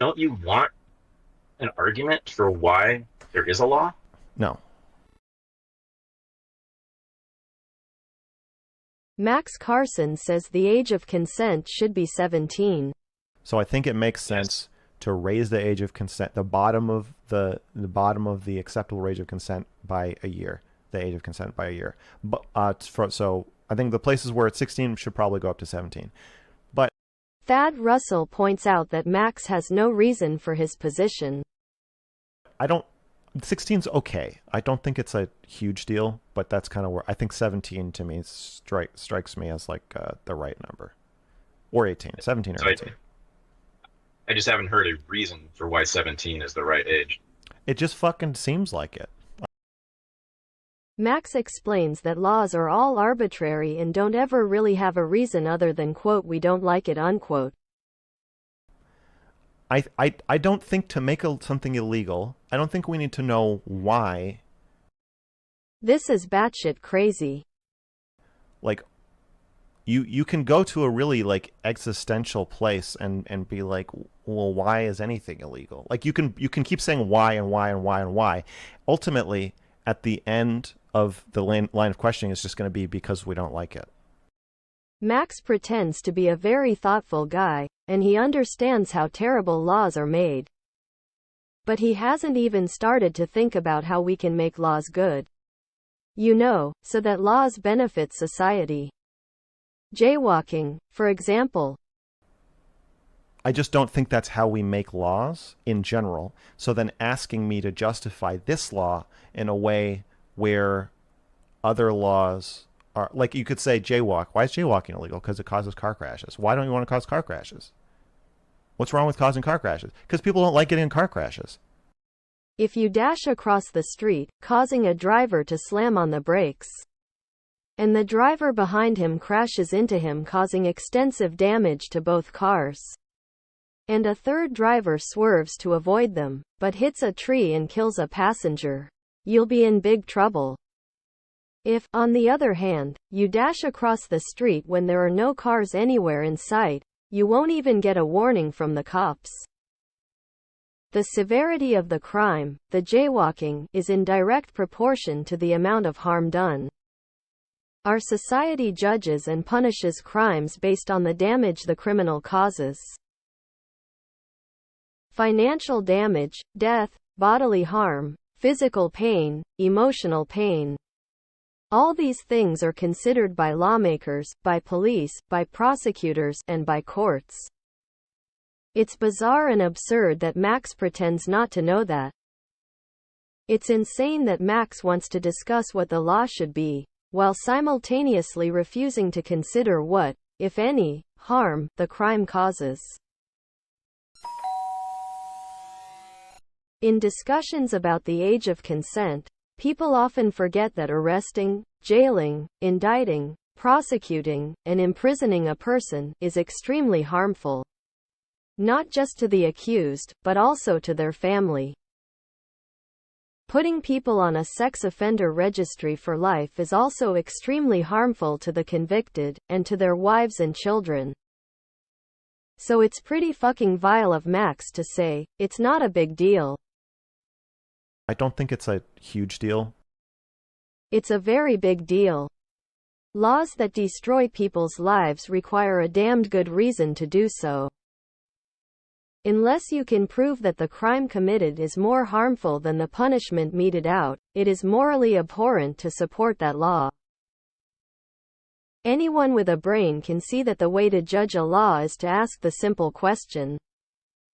don't you want an argument for why there is a law? No. Max Karson says the age of consent should be 17. So I think it makes sense to raise the age of consent, the bottom of the the bottom of the acceptable age of consent by a year, the age of consent by a year. But uh, for, so I think the places where it's 16 should probably go up to 17. But Thad Russell points out that Max has no reason for his position. I don't 16's okay. I don't think it's a huge deal, but that's kind of where I think 17 to me strike strikes me as like uh, the right number. Or 18, 17 or So I, 18. I just haven't heard a reason for why 17 is the right age. It just fucking seems like it. Max explains that laws are all arbitrary and don't ever really have a reason other than quote we don't like it unquote. I I I don't think to make a, something illegal, I don't think we need to know why. This is batshit crazy. Like you you can go to a really like existential place and and be like, well, why is anything illegal? Like you can you can keep saying why and why and why and why. Ultimately, at the end of the line, line of questioning is just going to be because we don't like it. Max pretends to be a very thoughtful guy, and he understands how terrible laws are made. But he hasn't even started to think about how we can make laws good. You know, so that laws benefit society. Jaywalking, for example, I just don't think that's how we make laws in general. So then asking me to justify this law in a way where other laws are like you could say jaywalk. Why is jaywalking illegal? Because it causes car crashes. Why don't you want to cause car crashes? What's wrong with causing car crashes? Because people don't like getting in car crashes. if you dash across the street, causing a driver to slam on the brakes, and the driver behind him crashes into him causing extensive damage to both cars, and a third driver swerves to avoid them, but hits a tree and kills a passenger, you'll be in big trouble. If, on the other hand, you dash across the street when there are no cars anywhere in sight, you won't even get a warning from the cops. The severity of the crime, the jaywalking, is in direct proportion to the amount of harm done. Our society judges and punishes crimes based on the damage the criminal causes. Financial damage, death, bodily harm, physical pain, emotional pain. All these things are considered by lawmakers, by police, by prosecutors, and by courts. It's bizarre and absurd that Max pretends not to know that. It's insane that Max wants to discuss what the law should be, while simultaneously refusing to consider what, if any, harm the crime causes. In discussions about the age of consent, people often forget that arresting, jailing, indicting, prosecuting, and imprisoning a person is extremely harmful. Not just to the accused, but also to their family. Putting people on a sex offender registry for life is also extremely harmful to the convicted, and to their wives and children. So it's pretty fucking vile of Max to say, it's not a big deal. I don't think it's a huge deal. It's a very big deal. Laws that destroy people's lives require a damned good reason to do so. Unless you can prove that the crime committed is more harmful than the punishment meted out, it is morally abhorrent to support that law. Anyone with a brain can see that the way to judge a law is to ask the simple question.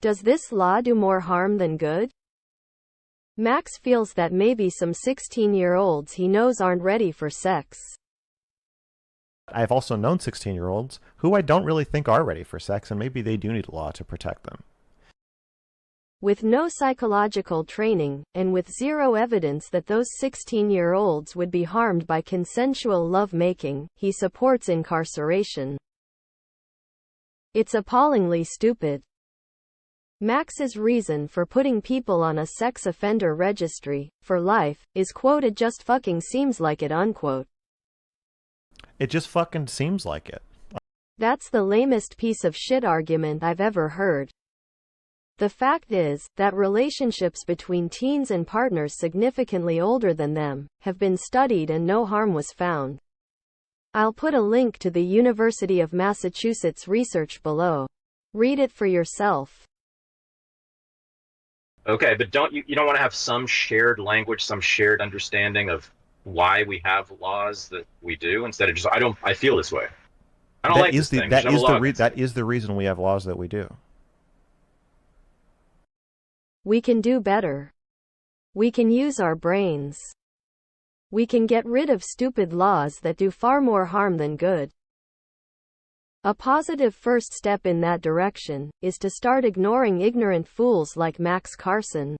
Does this law do more harm than good? Max feels that maybe some 16-year-olds he knows aren't ready for sex. I've also known 16 year olds who I don't really think are ready for sex, and maybe they do need a law to protect them. With no psychological training, and with zero evidence that those 16-year-olds would be harmed by consensual love-making, he supports incarceration. It's appallingly stupid. Max's reason for putting people on a sex offender registry, for life, is quoted just fucking seems like it unquote. It just fucking seems like it. That's the lamest piece of shit argument I've ever heard. The fact is, that relationships between teens and partners significantly older than them have been studied and no harm was found. I'll put a link to the University of Massachusetts research below. Read it for yourself. Okay, but don't you, you don't want to have some shared language, some shared understanding of why we have laws that we do instead of just I don't I feel this way. I don't That like is the thing. that There's no is the law re- against that it. is the reason we have laws that we do. We can do better. We can use our brains. We can get rid of stupid laws that do far more harm than good. A positive first step in that direction is to start ignoring ignorant fools like Max Karson.